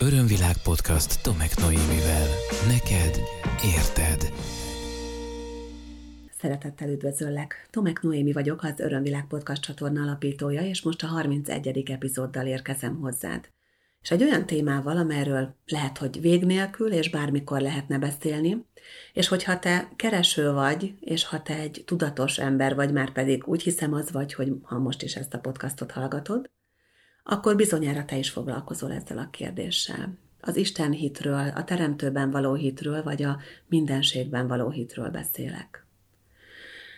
Örömvilág podcast Tomek Noémivel. Neked érted. Szeretettel üdvözöllek. Tomek Noémi vagyok, az Örömvilág podcast csatorna alapítója, és most a 31. epizóddal érkezem hozzád. És egy olyan témával, amelyről lehet, hogy vég nélkül, és bármikor lehetne beszélni, és hogyha te kereső vagy, és ha te egy tudatos ember vagy, már pedig úgy hiszem az vagy, hogy ha most is ezt a podcastot hallgatod, akkor bizonyára te is foglalkozol ezzel a kérdéssel. Az Isten hitről, a teremtőben való hitről, vagy a mindenségben való hitről beszélek.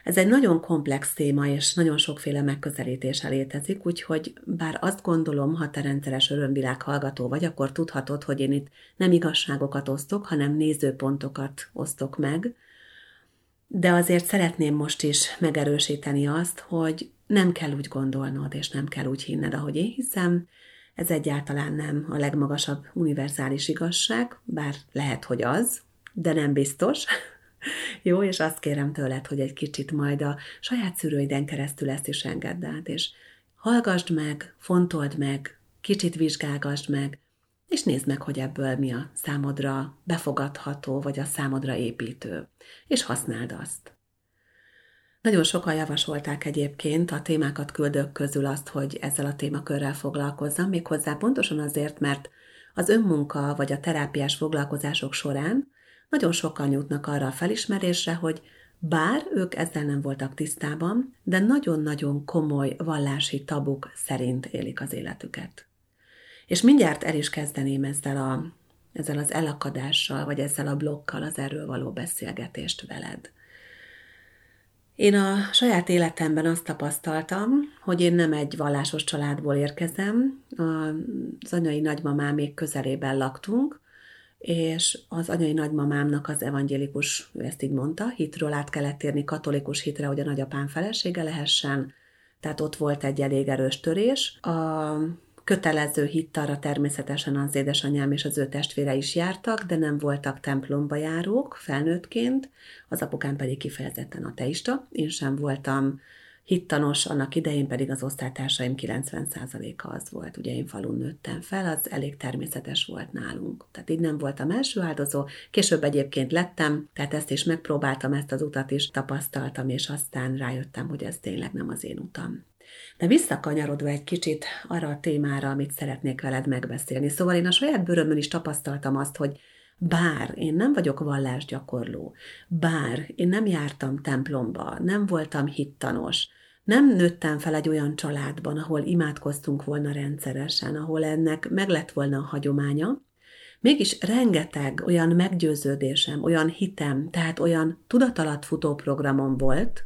Ez egy nagyon komplex téma, és nagyon sokféle megközelítése létezik, úgyhogy bár azt gondolom, ha te rendszeres örömvilág hallgató vagy, akkor tudhatod, hogy én itt nem igazságokat osztok, hanem nézőpontokat osztok meg, de azért szeretném most is megerősíteni azt, hogy nem kell úgy gondolnod, és nem kell úgy hinned, ahogy én hiszem. Ez egyáltalán nem a legmagasabb univerzális igazság, bár lehet, hogy az, de nem biztos. Jó, és azt kérem tőled, hogy egy kicsit majd a saját szűrőiden keresztül ezt is engedd át, és hallgasd meg, fontold meg, kicsit vizsgálgasd meg, és nézd meg, hogy ebből mi a számodra befogadható, vagy a számodra építő, és használd azt. Nagyon sokan javasolták egyébként a témákat küldők közül azt, hogy ezzel a témakörrel foglalkozzam, méghozzá pontosan azért, mert az önmunka vagy a terápiás foglalkozások során nagyon sokan jutnak arra a felismerésre, hogy bár ők ezzel nem voltak tisztában, de nagyon-nagyon komoly vallási tabuk szerint élik az életüket. És mindjárt el is kezdeném ezzel, a, ezzel az elakadással, vagy ezzel a blokkal az erről való beszélgetést veled. Én a saját életemben azt tapasztaltam, hogy én nem egy vallásos családból érkezem. Az anyai nagymamám még közelében laktunk, és az anyai nagymamámnak az evangélikus, ő ezt így mondta, hitről át kellett térni katolikus hitre, hogy a nagyapám felesége lehessen, tehát ott volt egy elég erős törés. A kötelező hittarra természetesen az édesanyám és az ő testvére is jártak, de nem voltak templomba járók felnőttként, az apukám pedig kifejezetten ateista, én sem voltam hittanos, annak idején pedig az osztálytársaim 90%-a az volt. Ugye én falun nőttem fel, az elég természetes volt nálunk. Tehát így nem voltam első áldozó, később egyébként lettem, tehát ezt is megpróbáltam, ezt az utat is tapasztaltam, és aztán rájöttem, hogy ez tényleg nem az én utam. De visszakanyarodva egy kicsit arra a témára, amit szeretnék veled megbeszélni. Szóval én a saját bőrömön is tapasztaltam azt, hogy bár én nem vagyok vallásgyakorló, bár én nem jártam templomba, nem voltam hittanos, nem nőttem fel egy olyan családban, ahol imádkoztunk volna rendszeresen, ahol ennek meg lett volna a hagyománya, mégis rengeteg olyan meggyőződésem, olyan hitem, tehát olyan tudatalatt futó programom volt,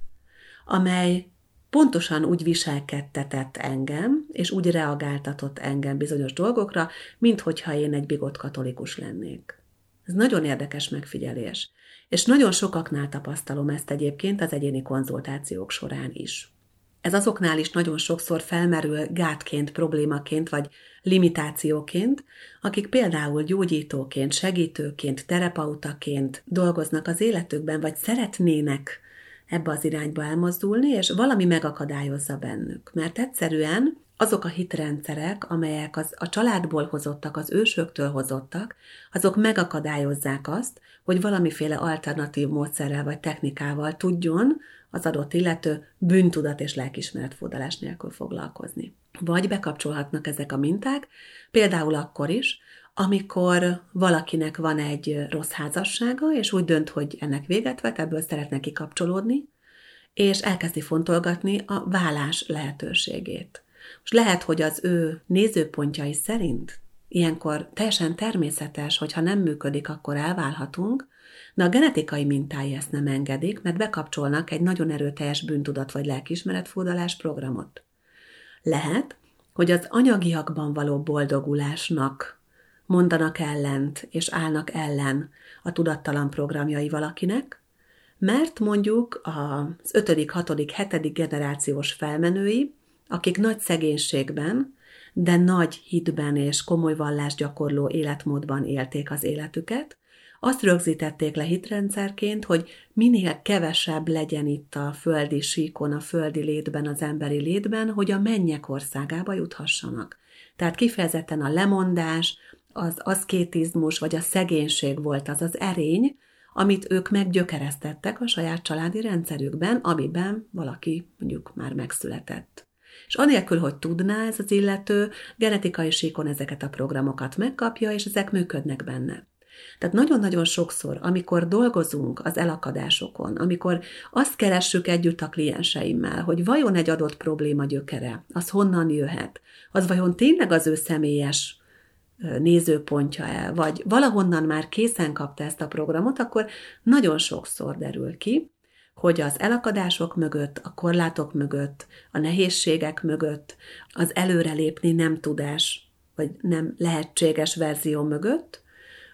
amely pontosan úgy viselkedtetett engem, és úgy reagáltatott engem bizonyos dolgokra, mint hogyha én egy bigott katolikus lennék. Ez nagyon érdekes megfigyelés. És nagyon sokaknál tapasztalom ezt egyébként az egyéni konzultációk során is. Ez azoknál is nagyon sokszor felmerül gátként, problémaként vagy limitációként, akik például gyógyítóként, segítőként, terapeutaként dolgoznak az életükben, vagy szeretnének ebbe az irányba elmozdulni, és valami megakadályozza bennük. Mert egyszerűen azok a hitrendszerek, amelyek az, a családból hozottak, az ősöktől hozottak, azok megakadályozzák azt, hogy valamiféle alternatív módszerrel vagy technikával tudjon az adott illető bűntudat és lelkismeretfordulás nélkül foglalkozni. Vagy bekapcsolhatnak ezek a minták, például akkor is, amikor valakinek van egy rossz házassága, és úgy dönt, hogy ennek véget vet, ebből szeretne kikapcsolódni, és elkezdi fontolgatni a vállás lehetőségét. Most lehet, hogy az ő nézőpontjai szerint ilyenkor teljesen természetes, hogy ha nem működik, akkor elválhatunk, de a genetikai mintái ezt nem engedik, mert bekapcsolnak egy nagyon erőteljes bűntudat vagy lelkismeretfordulás programot. Lehet, hogy az anyagiakban való boldogulásnak mondanak ellent és állnak ellen a tudattalan programjai valakinek, mert mondjuk az 5., 6., 7. generációs felmenői, akik nagy szegénységben, de nagy hitben és komoly vallásgyakorló életmódban élték az életüket, azt rögzítették le hitrendszerként, hogy minél kevesebb legyen itt a földi síkon, a földi létben, az emberi létben, hogy a mennyek országába juthassanak. Tehát kifejezetten a lemondás, az aszkétizmus vagy a szegénység volt az az erény, amit ők meggyökeresztettek a saját családi rendszerükben, amiben valaki mondjuk már megszületett. És anélkül, hogy tudná ez az illető, genetikai síkon ezeket a programokat megkapja, és ezek működnek benne. Tehát nagyon-nagyon sokszor, amikor dolgozunk az elakadásokon, amikor azt keressük együtt a klienseimmel, hogy vajon egy adott probléma gyökere, az honnan jöhet, az vajon tényleg az ő személyes nézőpontja el, vagy valahonnan már készen kapta ezt a programot, akkor nagyon sokszor derül ki, hogy az elakadások mögött, a korlátok mögött, a nehézségek mögött, az előrelépni nem tudás, vagy nem lehetséges verzió mögött,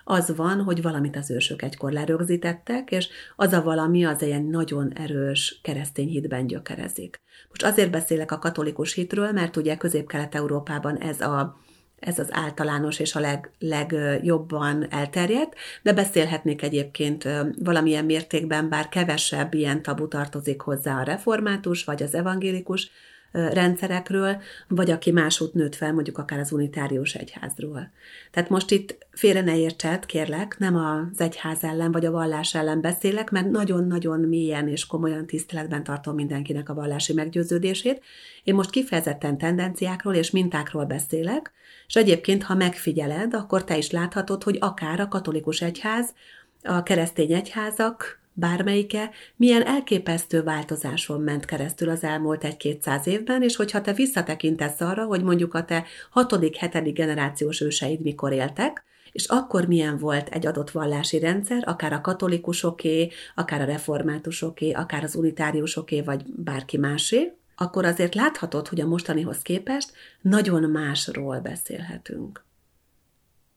az van, hogy valamit az ősök egykor lerögzítettek, és az a valami az egy nagyon erős keresztény hitben gyökerezik. Most azért beszélek a katolikus hitről, mert ugye Közép-Kelet-Európában ez a ez az általános és a leg, legjobban elterjedt, de beszélhetnék egyébként valamilyen mértékben, bár kevesebb ilyen tabu tartozik hozzá a református vagy az evangélikus rendszerekről, vagy aki másút nőtt fel, mondjuk akár az unitárius egyházról. Tehát most itt félre ne értsed, kérlek, nem az egyház ellen vagy a vallás ellen beszélek, mert nagyon-nagyon mélyen és komolyan tiszteletben tartom mindenkinek a vallási meggyőződését. Én most kifejezetten tendenciákról és mintákról beszélek, és egyébként, ha megfigyeled, akkor te is láthatod, hogy akár a katolikus egyház, a keresztény egyházak, bármelyike milyen elképesztő változáson ment keresztül az elmúlt egy-kétszáz évben, és hogyha te visszatekintesz arra, hogy mondjuk a te hatodik, hetedik generációs őseid mikor éltek, és akkor milyen volt egy adott vallási rendszer, akár a katolikusoké, akár a reformátusoké, akár az unitáriusoké, vagy bárki másé, akkor azért láthatod, hogy a mostanihoz képest nagyon másról beszélhetünk.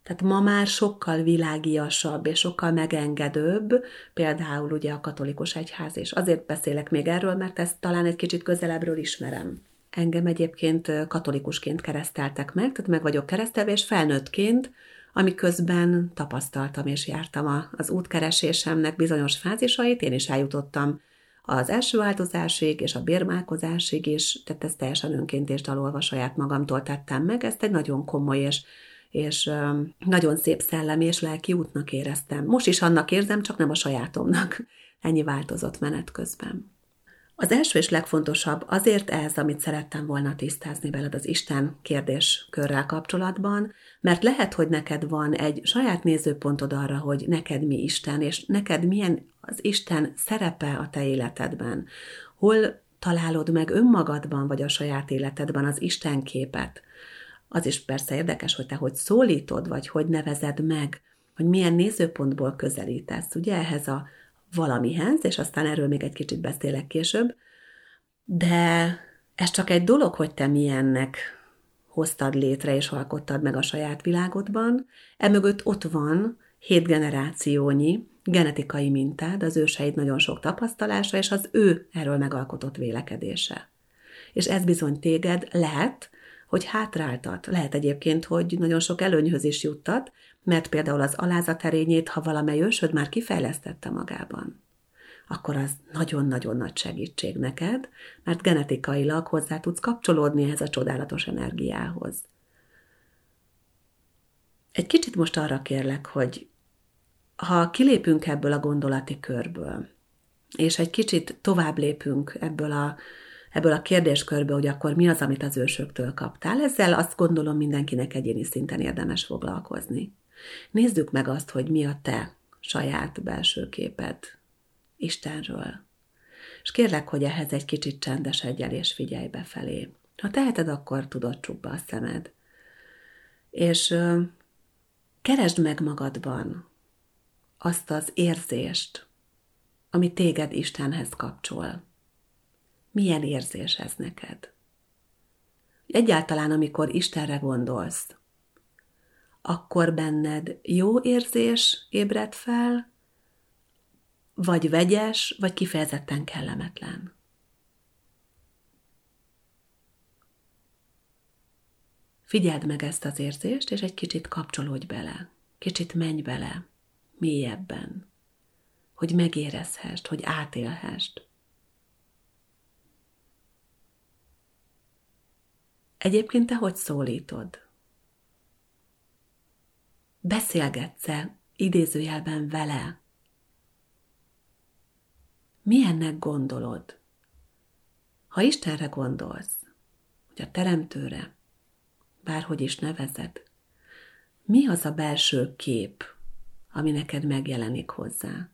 Tehát ma már sokkal világiasabb és sokkal megengedőbb, például ugye a katolikus egyház, és azért beszélek még erről, mert ezt talán egy kicsit közelebbről ismerem. Engem egyébként katolikusként kereszteltek meg, tehát meg vagyok keresztelve, és felnőttként, amiközben tapasztaltam és jártam az útkeresésemnek bizonyos fázisait, én is eljutottam az első változásig és a bérmálkozásig is, tehát ezt teljesen önként és dalolva saját magamtól tettem meg, ezt egy nagyon komoly és és nagyon szép szellemi és lelki útnak éreztem. Most is annak érzem, csak nem a sajátomnak. Ennyi változott menet közben. Az első és legfontosabb azért ez, amit szerettem volna tisztázni veled az Isten kérdéskörrel kapcsolatban, mert lehet, hogy neked van egy saját nézőpontod arra, hogy neked mi Isten, és neked milyen az Isten szerepe a te életedben. Hol találod meg önmagadban, vagy a saját életedben az Isten képet. Az is persze érdekes, hogy te hogy szólítod, vagy hogy nevezed meg, hogy milyen nézőpontból közelítesz, ugye ehhez a valamihez, és aztán erről még egy kicsit beszélek később, de ez csak egy dolog, hogy te milyennek hoztad létre és alkottad meg a saját világodban, emögött ott van hét generációnyi genetikai mintád, az őseid nagyon sok tapasztalása, és az ő erről megalkotott vélekedése. És ez bizony téged lehet, hogy hátráltat. Lehet egyébként, hogy nagyon sok előnyhöz is juttat, mert például az alázaterényét, ha valamely ősöd már kifejlesztette magában, akkor az nagyon-nagyon nagy segítség neked, mert genetikailag hozzá tudsz kapcsolódni ehhez a csodálatos energiához. Egy kicsit most arra kérlek, hogy ha kilépünk ebből a gondolati körből, és egy kicsit tovább lépünk ebből a ebből a kérdéskörből, hogy akkor mi az, amit az ősöktől kaptál. Ezzel azt gondolom mindenkinek egyéni szinten érdemes foglalkozni. Nézzük meg azt, hogy mi a te saját belső képed Istenről. És kérlek, hogy ehhez egy kicsit csendesedj el és figyelj befelé. Ha teheted, akkor tudod csukba a szemed. És keresd meg magadban azt az érzést, ami téged Istenhez kapcsol. Milyen érzés ez neked? Egyáltalán, amikor Istenre gondolsz, akkor benned jó érzés ébred fel, vagy vegyes, vagy kifejezetten kellemetlen. Figyeld meg ezt az érzést, és egy kicsit kapcsolódj bele, kicsit menj bele, mélyebben, hogy megérezhest, hogy átélhest. Egyébként te hogy szólítod? beszélgetsz-e idézőjelben vele? Milyennek gondolod? Ha Istenre gondolsz, hogy a Teremtőre, bárhogy is nevezed, mi az a belső kép, ami neked megjelenik hozzá?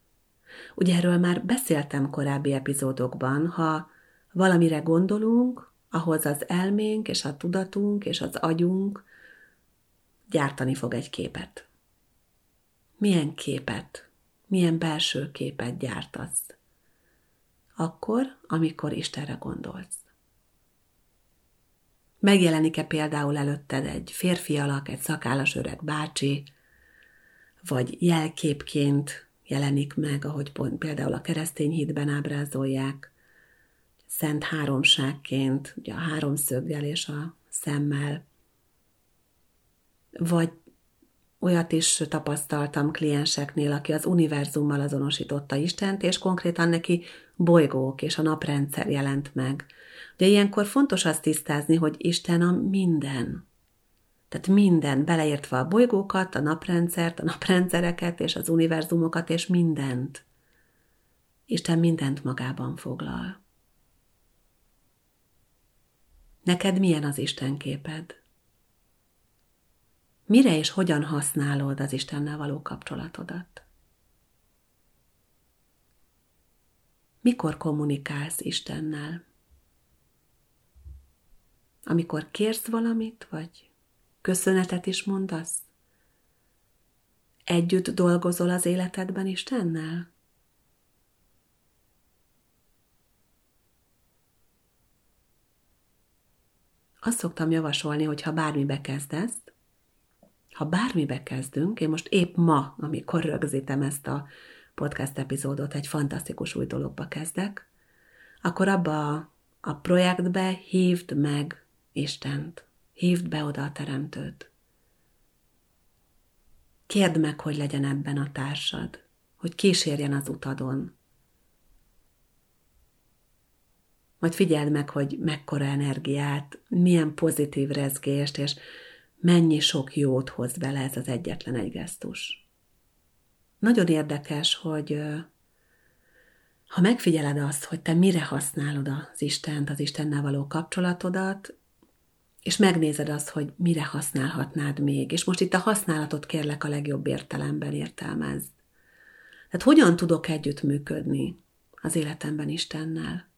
Ugye erről már beszéltem korábbi epizódokban, ha valamire gondolunk, ahhoz az elménk és a tudatunk és az agyunk gyártani fog egy képet. Milyen képet, milyen belső képet gyártasz? Akkor, amikor Istenre gondolsz. Megjelenik-e például előtted egy férfi alak, egy szakállas öreg bácsi, vagy jelképként jelenik meg, ahogy pont például a keresztény hitben ábrázolják, szent háromságként, ugye a háromszöggel és a szemmel. Vagy olyat is tapasztaltam klienseknél, aki az univerzummal azonosította Istent, és konkrétan neki bolygók és a naprendszer jelent meg. Ugye ilyenkor fontos azt tisztázni, hogy Isten a minden. Tehát minden, beleértve a bolygókat, a naprendszert, a naprendszereket és az univerzumokat, és mindent. Isten mindent magában foglal. Neked milyen az Isten képed? Mire és hogyan használod az Istennel való kapcsolatodat? Mikor kommunikálsz Istennel? Amikor kérsz valamit, vagy köszönetet is mondasz? Együtt dolgozol az életedben Istennel? Azt szoktam javasolni, hogy ha bármibe kezdesz, ha bármibe kezdünk, én most épp ma, amikor rögzítem ezt a podcast epizódot, egy fantasztikus új dologba kezdek, akkor abba a, projektbe hívd meg Istent. Hívd be oda a teremtőt. Kérd meg, hogy legyen ebben a társad, hogy kísérjen az utadon. Majd figyeld meg, hogy mekkora energiát, milyen pozitív rezgést, és mennyi sok jót hoz bele ez az egyetlen egy gesztus. Nagyon érdekes, hogy ha megfigyeled azt, hogy te mire használod az Istent, az Istennel való kapcsolatodat, és megnézed azt, hogy mire használhatnád még, és most itt a használatot kérlek a legjobb értelemben értelmezd. Tehát hogyan tudok együttműködni az életemben Istennel?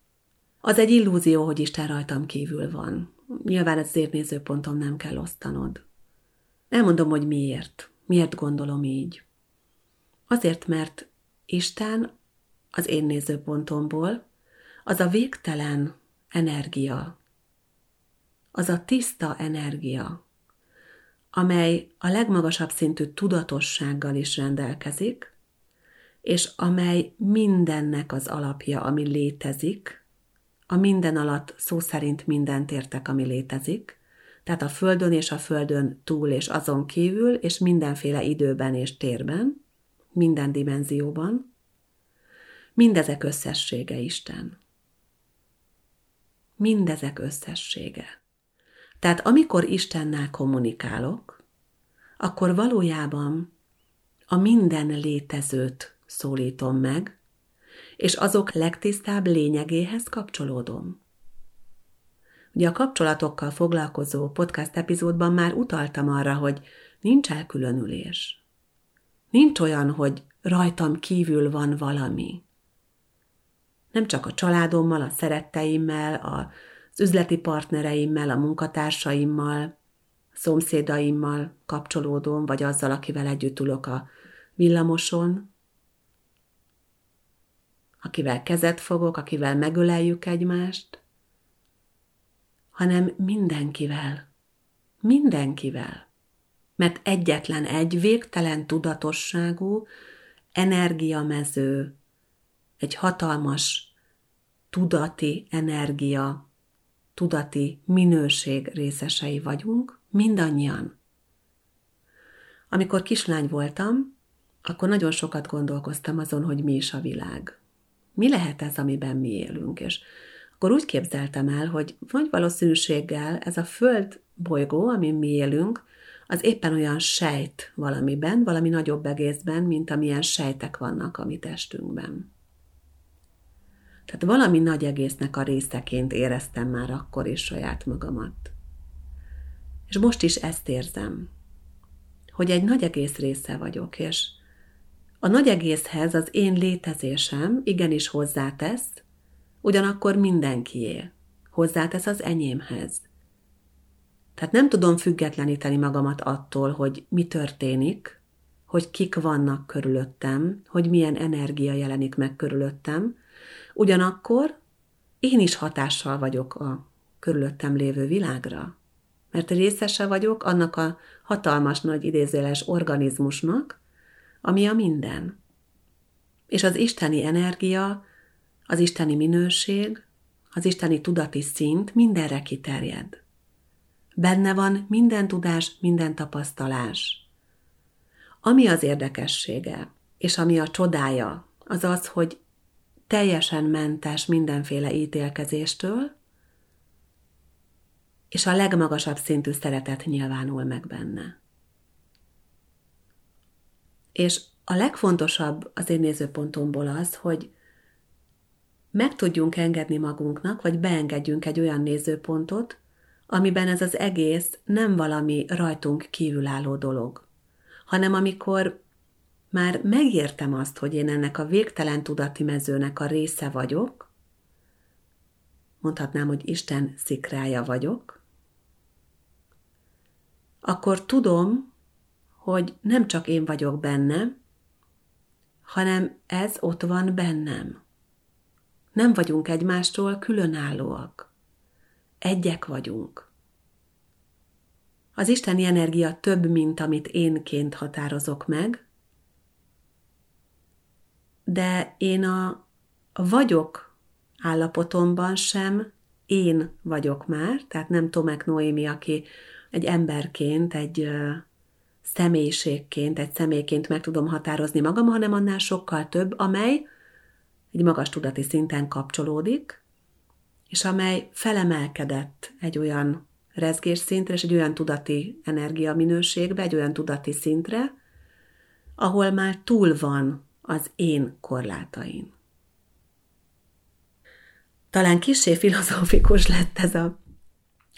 Az egy illúzió, hogy Isten rajtam kívül van. Nyilván ez azért nézőpontom nem kell osztanod. Elmondom, hogy miért. Miért gondolom így. Azért, mert Isten az én nézőpontomból az a végtelen energia, az a tiszta energia, amely a legmagasabb szintű tudatossággal is rendelkezik, és amely mindennek az alapja, ami létezik, a minden alatt szó szerint mindent értek, ami létezik, tehát a Földön és a Földön túl és azon kívül, és mindenféle időben és térben, minden dimenzióban, mindezek összessége Isten. Mindezek összessége. Tehát amikor Istennel kommunikálok, akkor valójában a minden létezőt szólítom meg, és azok legtisztább lényegéhez kapcsolódom. Ugye a kapcsolatokkal foglalkozó podcast epizódban már utaltam arra, hogy nincs elkülönülés. Nincs olyan, hogy rajtam kívül van valami. Nem csak a családommal, a szeretteimmel, az üzleti partnereimmel, a munkatársaimmal, a szomszédaimmal kapcsolódom, vagy azzal, akivel együtt ülök a villamoson, akivel kezet fogok, akivel megöleljük egymást, hanem mindenkivel. Mindenkivel. Mert egyetlen egy végtelen tudatosságú, energiamező, egy hatalmas tudati energia tudati minőség részesei vagyunk, mindannyian. Amikor kislány voltam, akkor nagyon sokat gondolkoztam azon, hogy mi is a világ. Mi lehet ez, amiben mi élünk, és akkor úgy képzeltem el, hogy nagy valószínűséggel ez a Föld bolygó, amin mi élünk, az éppen olyan sejt valamiben, valami nagyobb egészben, mint amilyen sejtek vannak a mi testünkben. Tehát valami nagy egésznek a részeként éreztem már akkor is saját magamat. És most is ezt érzem, hogy egy nagy egész része vagyok, és a nagy egészhez az én létezésem igenis hozzátesz, ugyanakkor mindenkié. Hozzátesz az enyémhez. Tehát nem tudom függetleníteni magamat attól, hogy mi történik, hogy kik vannak körülöttem, hogy milyen energia jelenik meg körülöttem, ugyanakkor én is hatással vagyok a körülöttem lévő világra. Mert részese vagyok annak a hatalmas nagy idézőles organizmusnak, ami a minden. És az isteni energia, az isteni minőség, az isteni tudati szint mindenre kiterjed. Benne van minden tudás, minden tapasztalás. Ami az érdekessége, és ami a csodája, az az, hogy teljesen mentes mindenféle ítélkezéstől, és a legmagasabb szintű szeretet nyilvánul meg benne. És a legfontosabb az én nézőpontomból az, hogy meg tudjunk engedni magunknak, vagy beengedjünk egy olyan nézőpontot, amiben ez az egész nem valami rajtunk kívülálló dolog, hanem amikor már megértem azt, hogy én ennek a végtelen tudati mezőnek a része vagyok, mondhatnám, hogy Isten szikrája vagyok, akkor tudom, hogy nem csak én vagyok benne, hanem ez ott van bennem. Nem vagyunk egymástól különállóak. Egyek vagyunk. Az isteni energia több, mint amit énként határozok meg, de én a, a vagyok állapotomban sem én vagyok már, tehát nem Tomek Noémi, aki egy emberként, egy személyiségként, egy személyként meg tudom határozni magam, hanem annál sokkal több, amely egy magas tudati szinten kapcsolódik, és amely felemelkedett egy olyan rezgésszintre, és egy olyan tudati energia minőségbe, egy olyan tudati szintre, ahol már túl van az én korlátain. Talán kisé filozófikus lett ez a,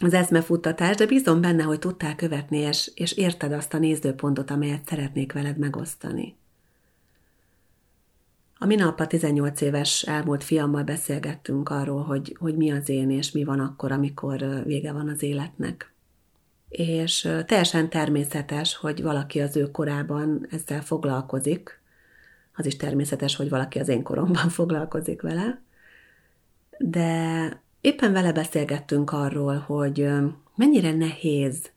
az eszmefuttatás, de bízom benne, hogy tudtál követni, és, és érted azt a nézőpontot, amelyet szeretnék veled megosztani. A minap a 18 éves elmúlt fiammal beszélgettünk arról, hogy, hogy mi az én, és mi van akkor, amikor vége van az életnek. És teljesen természetes, hogy valaki az ő korában ezzel foglalkozik, az is természetes, hogy valaki az én koromban foglalkozik vele, de éppen vele beszélgettünk arról, hogy mennyire nehéz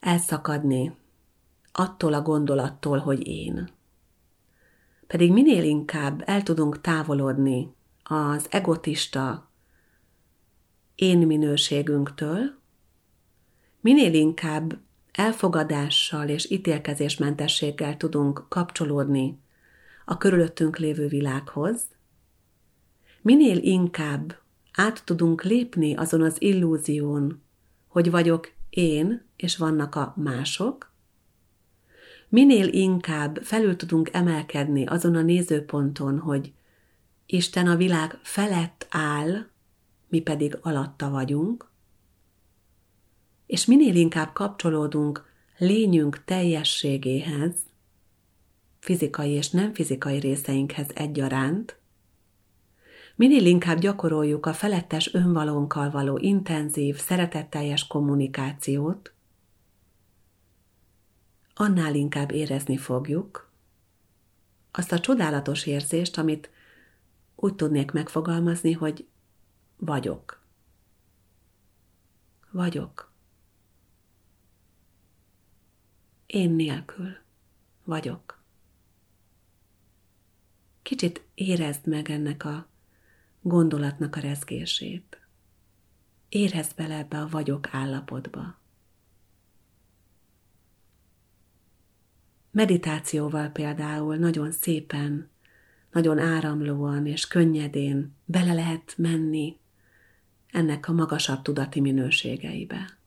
elszakadni attól a gondolattól, hogy én. Pedig minél inkább el tudunk távolodni az egotista én minőségünktől, minél inkább elfogadással és ítélkezésmentességgel tudunk kapcsolódni a körülöttünk lévő világhoz, minél inkább át tudunk lépni azon az illúzión, hogy vagyok én, és vannak a mások, minél inkább felül tudunk emelkedni azon a nézőponton, hogy Isten a világ felett áll, mi pedig alatta vagyunk, és minél inkább kapcsolódunk lényünk teljességéhez, fizikai és nem fizikai részeinkhez egyaránt, minél inkább gyakoroljuk a felettes önvalónkkal való intenzív, szeretetteljes kommunikációt, annál inkább érezni fogjuk azt a csodálatos érzést, amit úgy tudnék megfogalmazni, hogy vagyok. Vagyok. Én nélkül vagyok. Kicsit érezd meg ennek a gondolatnak a rezgését. Érezd bele ebbe a vagyok állapotba. Meditációval például nagyon szépen, nagyon áramlóan és könnyedén bele lehet menni ennek a magasabb tudati minőségeibe.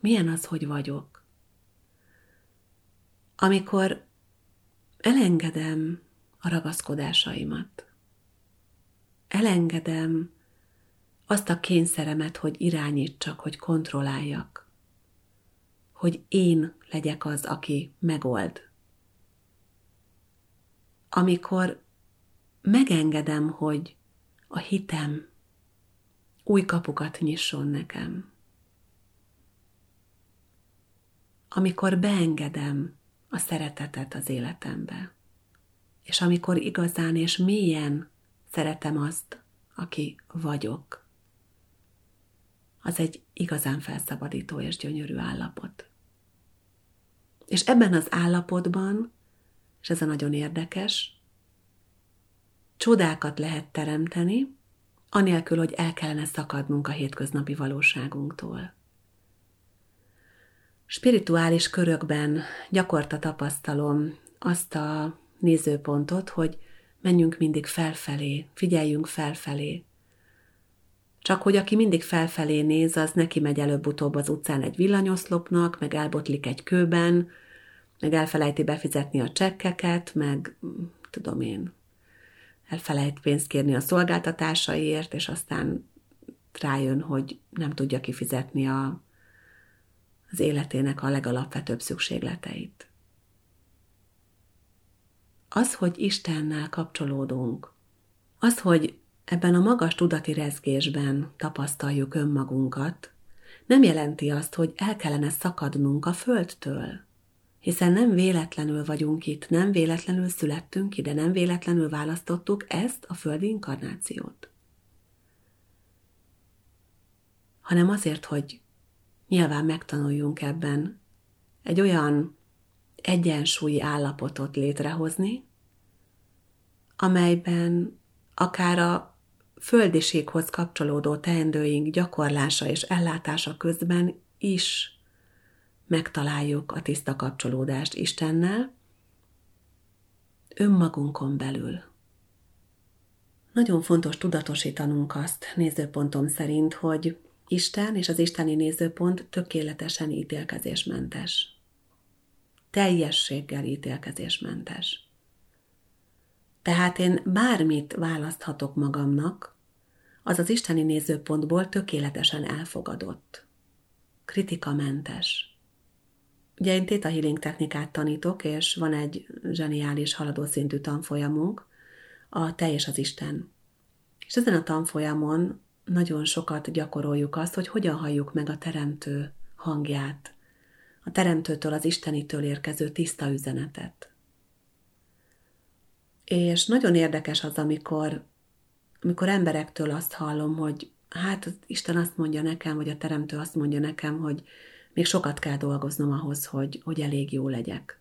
Milyen az, hogy vagyok? amikor elengedem a ragaszkodásaimat, elengedem azt a kényszeremet, hogy irányítsak, hogy kontrolláljak, hogy én legyek az, aki megold. Amikor megengedem, hogy a hitem új kapukat nyisson nekem. Amikor beengedem a szeretetet az életembe, és amikor igazán és mélyen szeretem azt, aki vagyok, az egy igazán felszabadító és gyönyörű állapot. És ebben az állapotban, és ez a nagyon érdekes, csodákat lehet teremteni, anélkül, hogy el kellene szakadnunk a hétköznapi valóságunktól. Spirituális körökben gyakorta tapasztalom azt a nézőpontot, hogy menjünk mindig felfelé, figyeljünk felfelé. Csak hogy aki mindig felfelé néz, az neki megy előbb-utóbb az utcán egy villanyoszlopnak, meg elbotlik egy kőben, meg elfelejti befizetni a csekkeket, meg tudom én, elfelejt pénzt kérni a szolgáltatásaiért, és aztán rájön, hogy nem tudja kifizetni a, az életének a legalapvetőbb szükségleteit. Az, hogy Istennel kapcsolódunk, az, hogy ebben a magas tudati rezgésben tapasztaljuk önmagunkat, nem jelenti azt, hogy el kellene szakadnunk a Földtől, hiszen nem véletlenül vagyunk itt, nem véletlenül születtünk ide, nem véletlenül választottuk ezt a földi inkarnációt. Hanem azért, hogy nyilván megtanuljunk ebben egy olyan egyensúlyi állapotot létrehozni, amelyben akár a földiséghoz kapcsolódó teendőink gyakorlása és ellátása közben is megtaláljuk a tiszta kapcsolódást Istennel, önmagunkon belül. Nagyon fontos tudatosítanunk azt nézőpontom szerint, hogy Isten és az isteni nézőpont tökéletesen ítélkezésmentes. Teljességgel ítélkezésmentes. Tehát én bármit választhatok magamnak, az az isteni nézőpontból tökéletesen elfogadott, kritikamentes, Ugye én Theta Healing technikát tanítok, és van egy zseniális haladó szintű tanfolyamunk, a Te és az Isten. És ezen a tanfolyamon nagyon sokat gyakoroljuk azt, hogy hogyan halljuk meg a Teremtő hangját, a Teremtőtől, az Istenitől érkező tiszta üzenetet. És nagyon érdekes az, amikor, amikor emberektől azt hallom, hogy hát Isten azt mondja nekem, vagy a Teremtő azt mondja nekem, hogy még sokat kell dolgoznom ahhoz, hogy, hogy elég jó legyek.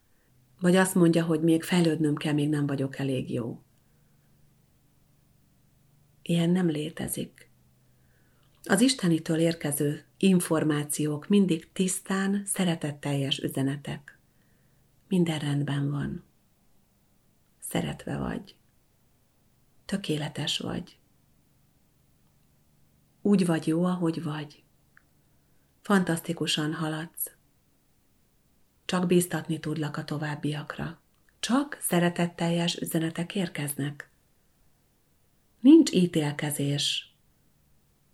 Vagy azt mondja, hogy még fejlődnöm kell, még nem vagyok elég jó. Ilyen nem létezik. Az Istenitől érkező információk mindig tisztán, szeretetteljes üzenetek. Minden rendben van. Szeretve vagy. Tökéletes vagy. Úgy vagy jó, ahogy vagy. Fantasztikusan haladsz. Csak bíztatni tudlak a továbbiakra. Csak szeretetteljes üzenetek érkeznek. Nincs ítélkezés.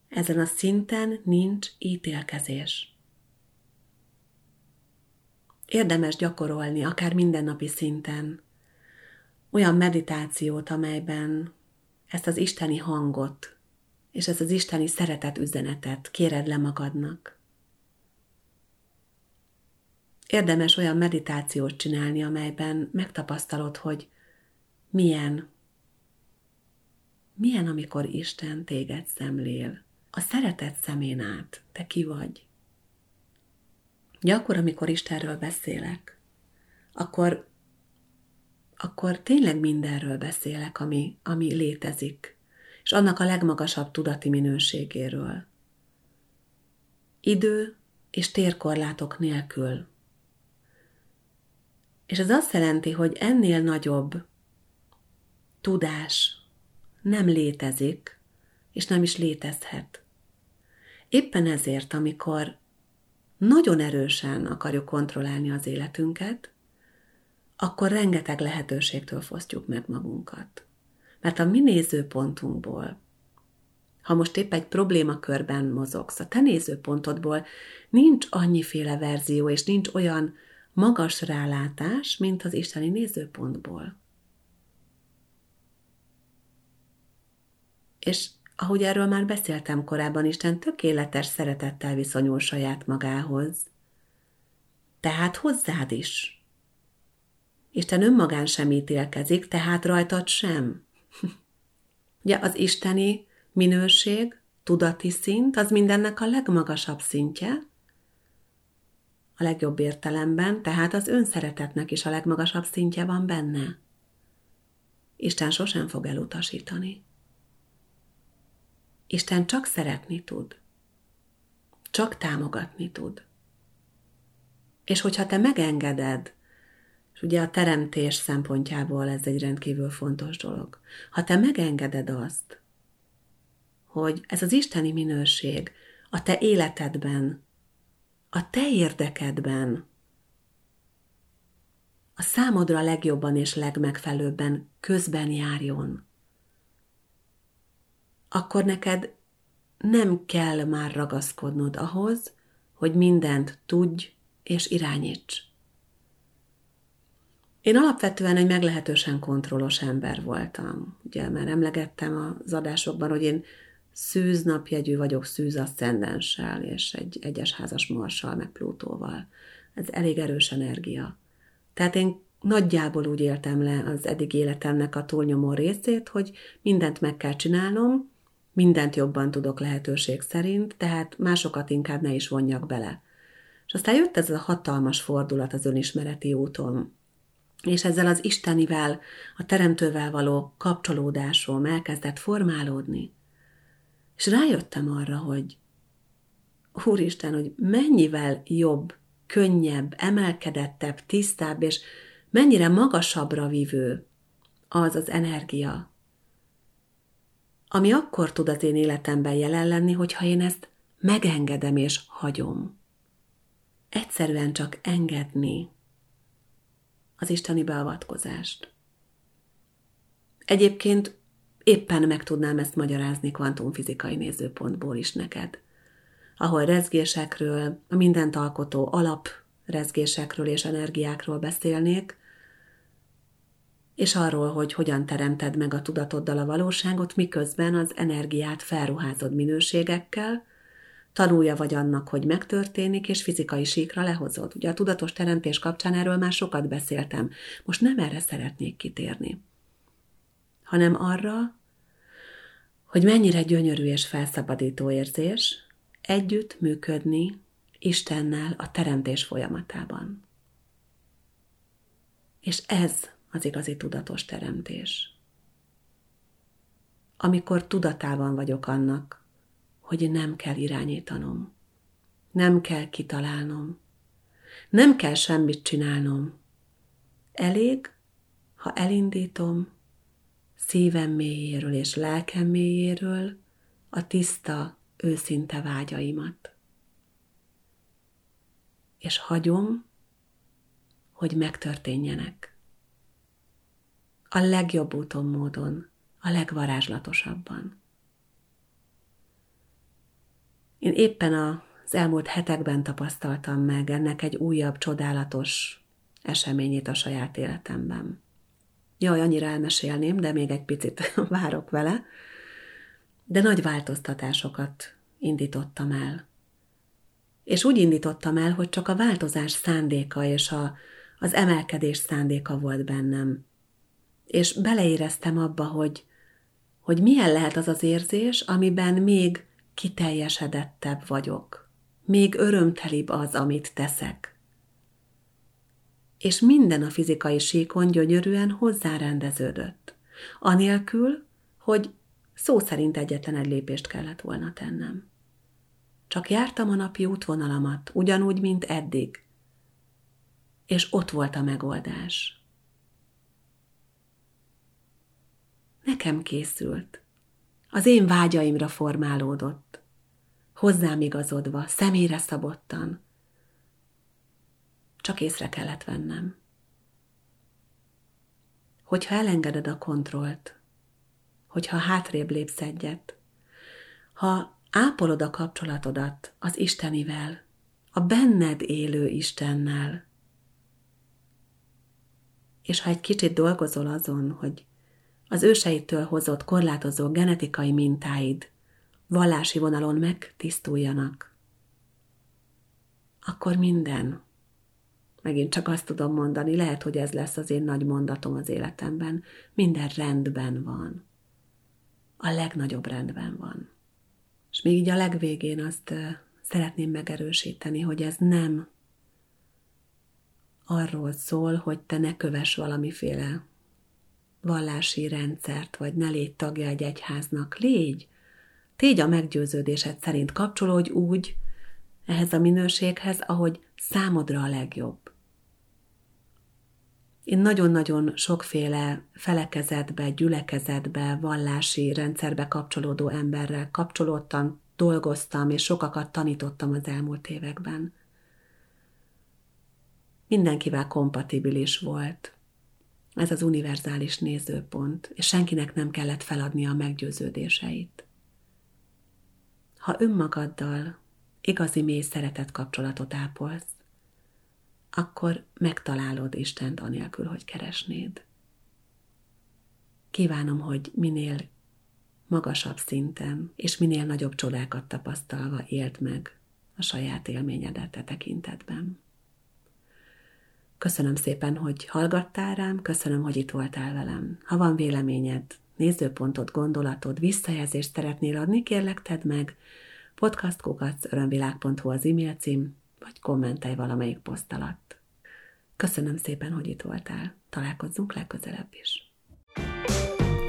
Ezen a szinten nincs ítélkezés. Érdemes gyakorolni, akár mindennapi szinten, olyan meditációt, amelyben ezt az isteni hangot és ezt az isteni szeretet üzenetet kéred le magadnak. Érdemes olyan meditációt csinálni, amelyben megtapasztalod, hogy milyen, milyen, amikor Isten téged szemlél. A szeretet szemén át, te ki vagy. Gyakor, amikor Istenről beszélek, akkor, akkor tényleg mindenről beszélek, ami, ami létezik, és annak a legmagasabb tudati minőségéről. Idő és térkorlátok nélkül és ez azt jelenti, hogy ennél nagyobb tudás nem létezik, és nem is létezhet. Éppen ezért, amikor nagyon erősen akarjuk kontrollálni az életünket, akkor rengeteg lehetőségtől fosztjuk meg magunkat. Mert a mi nézőpontunkból, ha most épp egy problémakörben mozogsz, a te nézőpontodból nincs annyiféle verzió, és nincs olyan magas rálátás, mint az isteni nézőpontból. És ahogy erről már beszéltem korábban, Isten tökéletes szeretettel viszonyul saját magához. Tehát hozzád is. Isten önmagán sem ítélkezik, tehát rajtad sem. Ugye az isteni minőség, tudati szint, az mindennek a legmagasabb szintje, a legjobb értelemben, tehát az önszeretetnek is a legmagasabb szintje van benne. Isten sosem fog elutasítani. Isten csak szeretni tud. Csak támogatni tud. És hogyha te megengeded, és ugye a teremtés szempontjából ez egy rendkívül fontos dolog, ha te megengeded azt, hogy ez az isteni minőség a te életedben, a te érdekedben, a számodra legjobban és legmegfelelőbben közben járjon, akkor neked nem kell már ragaszkodnod ahhoz, hogy mindent tudj és irányíts. Én alapvetően egy meglehetősen kontrollos ember voltam. Ugye már emlegettem az adásokban, hogy én szűz napjegyű vagyok szűz aszcendenssel, és egy egyes házas marssal, meg Plutóval. Ez elég erős energia. Tehát én nagyjából úgy éltem le az eddig életemnek a túlnyomó részét, hogy mindent meg kell csinálnom, mindent jobban tudok lehetőség szerint, tehát másokat inkább ne is vonjak bele. És aztán jött ez a hatalmas fordulat az önismereti úton, és ezzel az Istenivel, a Teremtővel való kapcsolódásom elkezdett formálódni. És rájöttem arra, hogy Úristen, hogy mennyivel jobb, könnyebb, emelkedettebb, tisztább, és mennyire magasabbra vívő az az energia, ami akkor tud az én életemben jelen lenni, hogyha én ezt megengedem és hagyom. Egyszerűen csak engedni az isteni beavatkozást. Egyébként éppen meg tudnám ezt magyarázni kvantumfizikai nézőpontból is neked, ahol rezgésekről, a mindent alkotó alap rezgésekről és energiákról beszélnék, és arról, hogy hogyan teremted meg a tudatoddal a valóságot, miközben az energiát felruházod minőségekkel, tanulja vagy annak, hogy megtörténik, és fizikai síkra lehozod. Ugye a tudatos teremtés kapcsán erről már sokat beszéltem. Most nem erre szeretnék kitérni, hanem arra, hogy mennyire gyönyörű és felszabadító érzés együtt működni Istennel a teremtés folyamatában. És ez az igazi tudatos teremtés. Amikor tudatában vagyok annak, hogy nem kell irányítanom, nem kell kitalálnom, nem kell semmit csinálnom. Elég, ha elindítom szívem mélyéről és lelkem mélyéről a tiszta, őszinte vágyaimat. És hagyom, hogy megtörténjenek a legjobb úton módon, a legvarázslatosabban. Én éppen az elmúlt hetekben tapasztaltam meg ennek egy újabb, csodálatos eseményét a saját életemben. Jaj, annyira elmesélném, de még egy picit várok vele. De nagy változtatásokat indítottam el. És úgy indítottam el, hogy csak a változás szándéka és a, az emelkedés szándéka volt bennem és beleéreztem abba, hogy, hogy milyen lehet az az érzés, amiben még kiteljesedettebb vagyok, még örömtelibb az, amit teszek. És minden a fizikai síkon gyönyörűen hozzárendeződött, anélkül, hogy szó szerint egyetlen egy lépést kellett volna tennem. Csak jártam a napi útvonalamat, ugyanúgy, mint eddig. És ott volt a megoldás. Nekem készült. Az én vágyaimra formálódott. Hozzám igazodva, személyre szabottan. Csak észre kellett vennem. hogyha elengeded a kontrollt, hogyha hátrébb lépsz egyet, ha ápolod a kapcsolatodat az Istenivel, a benned élő Istennel, és ha egy kicsit dolgozol azon, hogy az őseitől hozott korlátozó genetikai mintáid vallási vonalon megtisztuljanak, akkor minden, megint csak azt tudom mondani, lehet, hogy ez lesz az én nagy mondatom az életemben, minden rendben van. A legnagyobb rendben van. És még így a legvégén azt szeretném megerősíteni, hogy ez nem arról szól, hogy te ne kövess valamiféle vallási rendszert, vagy ne légy tagja egy egyháznak. Légy! Tégy a meggyőződésed szerint kapcsolódj úgy ehhez a minőséghez, ahogy számodra a legjobb. Én nagyon-nagyon sokféle felekezetbe, gyülekezetbe, vallási rendszerbe kapcsolódó emberrel kapcsolódtam, dolgoztam, és sokakat tanítottam az elmúlt években. Mindenkivel kompatibilis volt. Ez az univerzális nézőpont, és senkinek nem kellett feladni a meggyőződéseit. Ha önmagaddal igazi mély szeretet kapcsolatot ápolsz, akkor megtalálod Istent anélkül, hogy keresnéd. Kívánom, hogy minél magasabb szinten és minél nagyobb csodákat tapasztalva élt meg a saját élményedet e tekintetben. Köszönöm szépen, hogy hallgattál rám, köszönöm, hogy itt voltál velem. Ha van véleményed, nézőpontot, gondolatod, visszajelzést szeretnél adni, kérlek tedd meg podcastkukac.örömvilág.hu az e-mail cím, vagy kommentelj valamelyik poszt alatt. Köszönöm szépen, hogy itt voltál. Találkozzunk legközelebb is.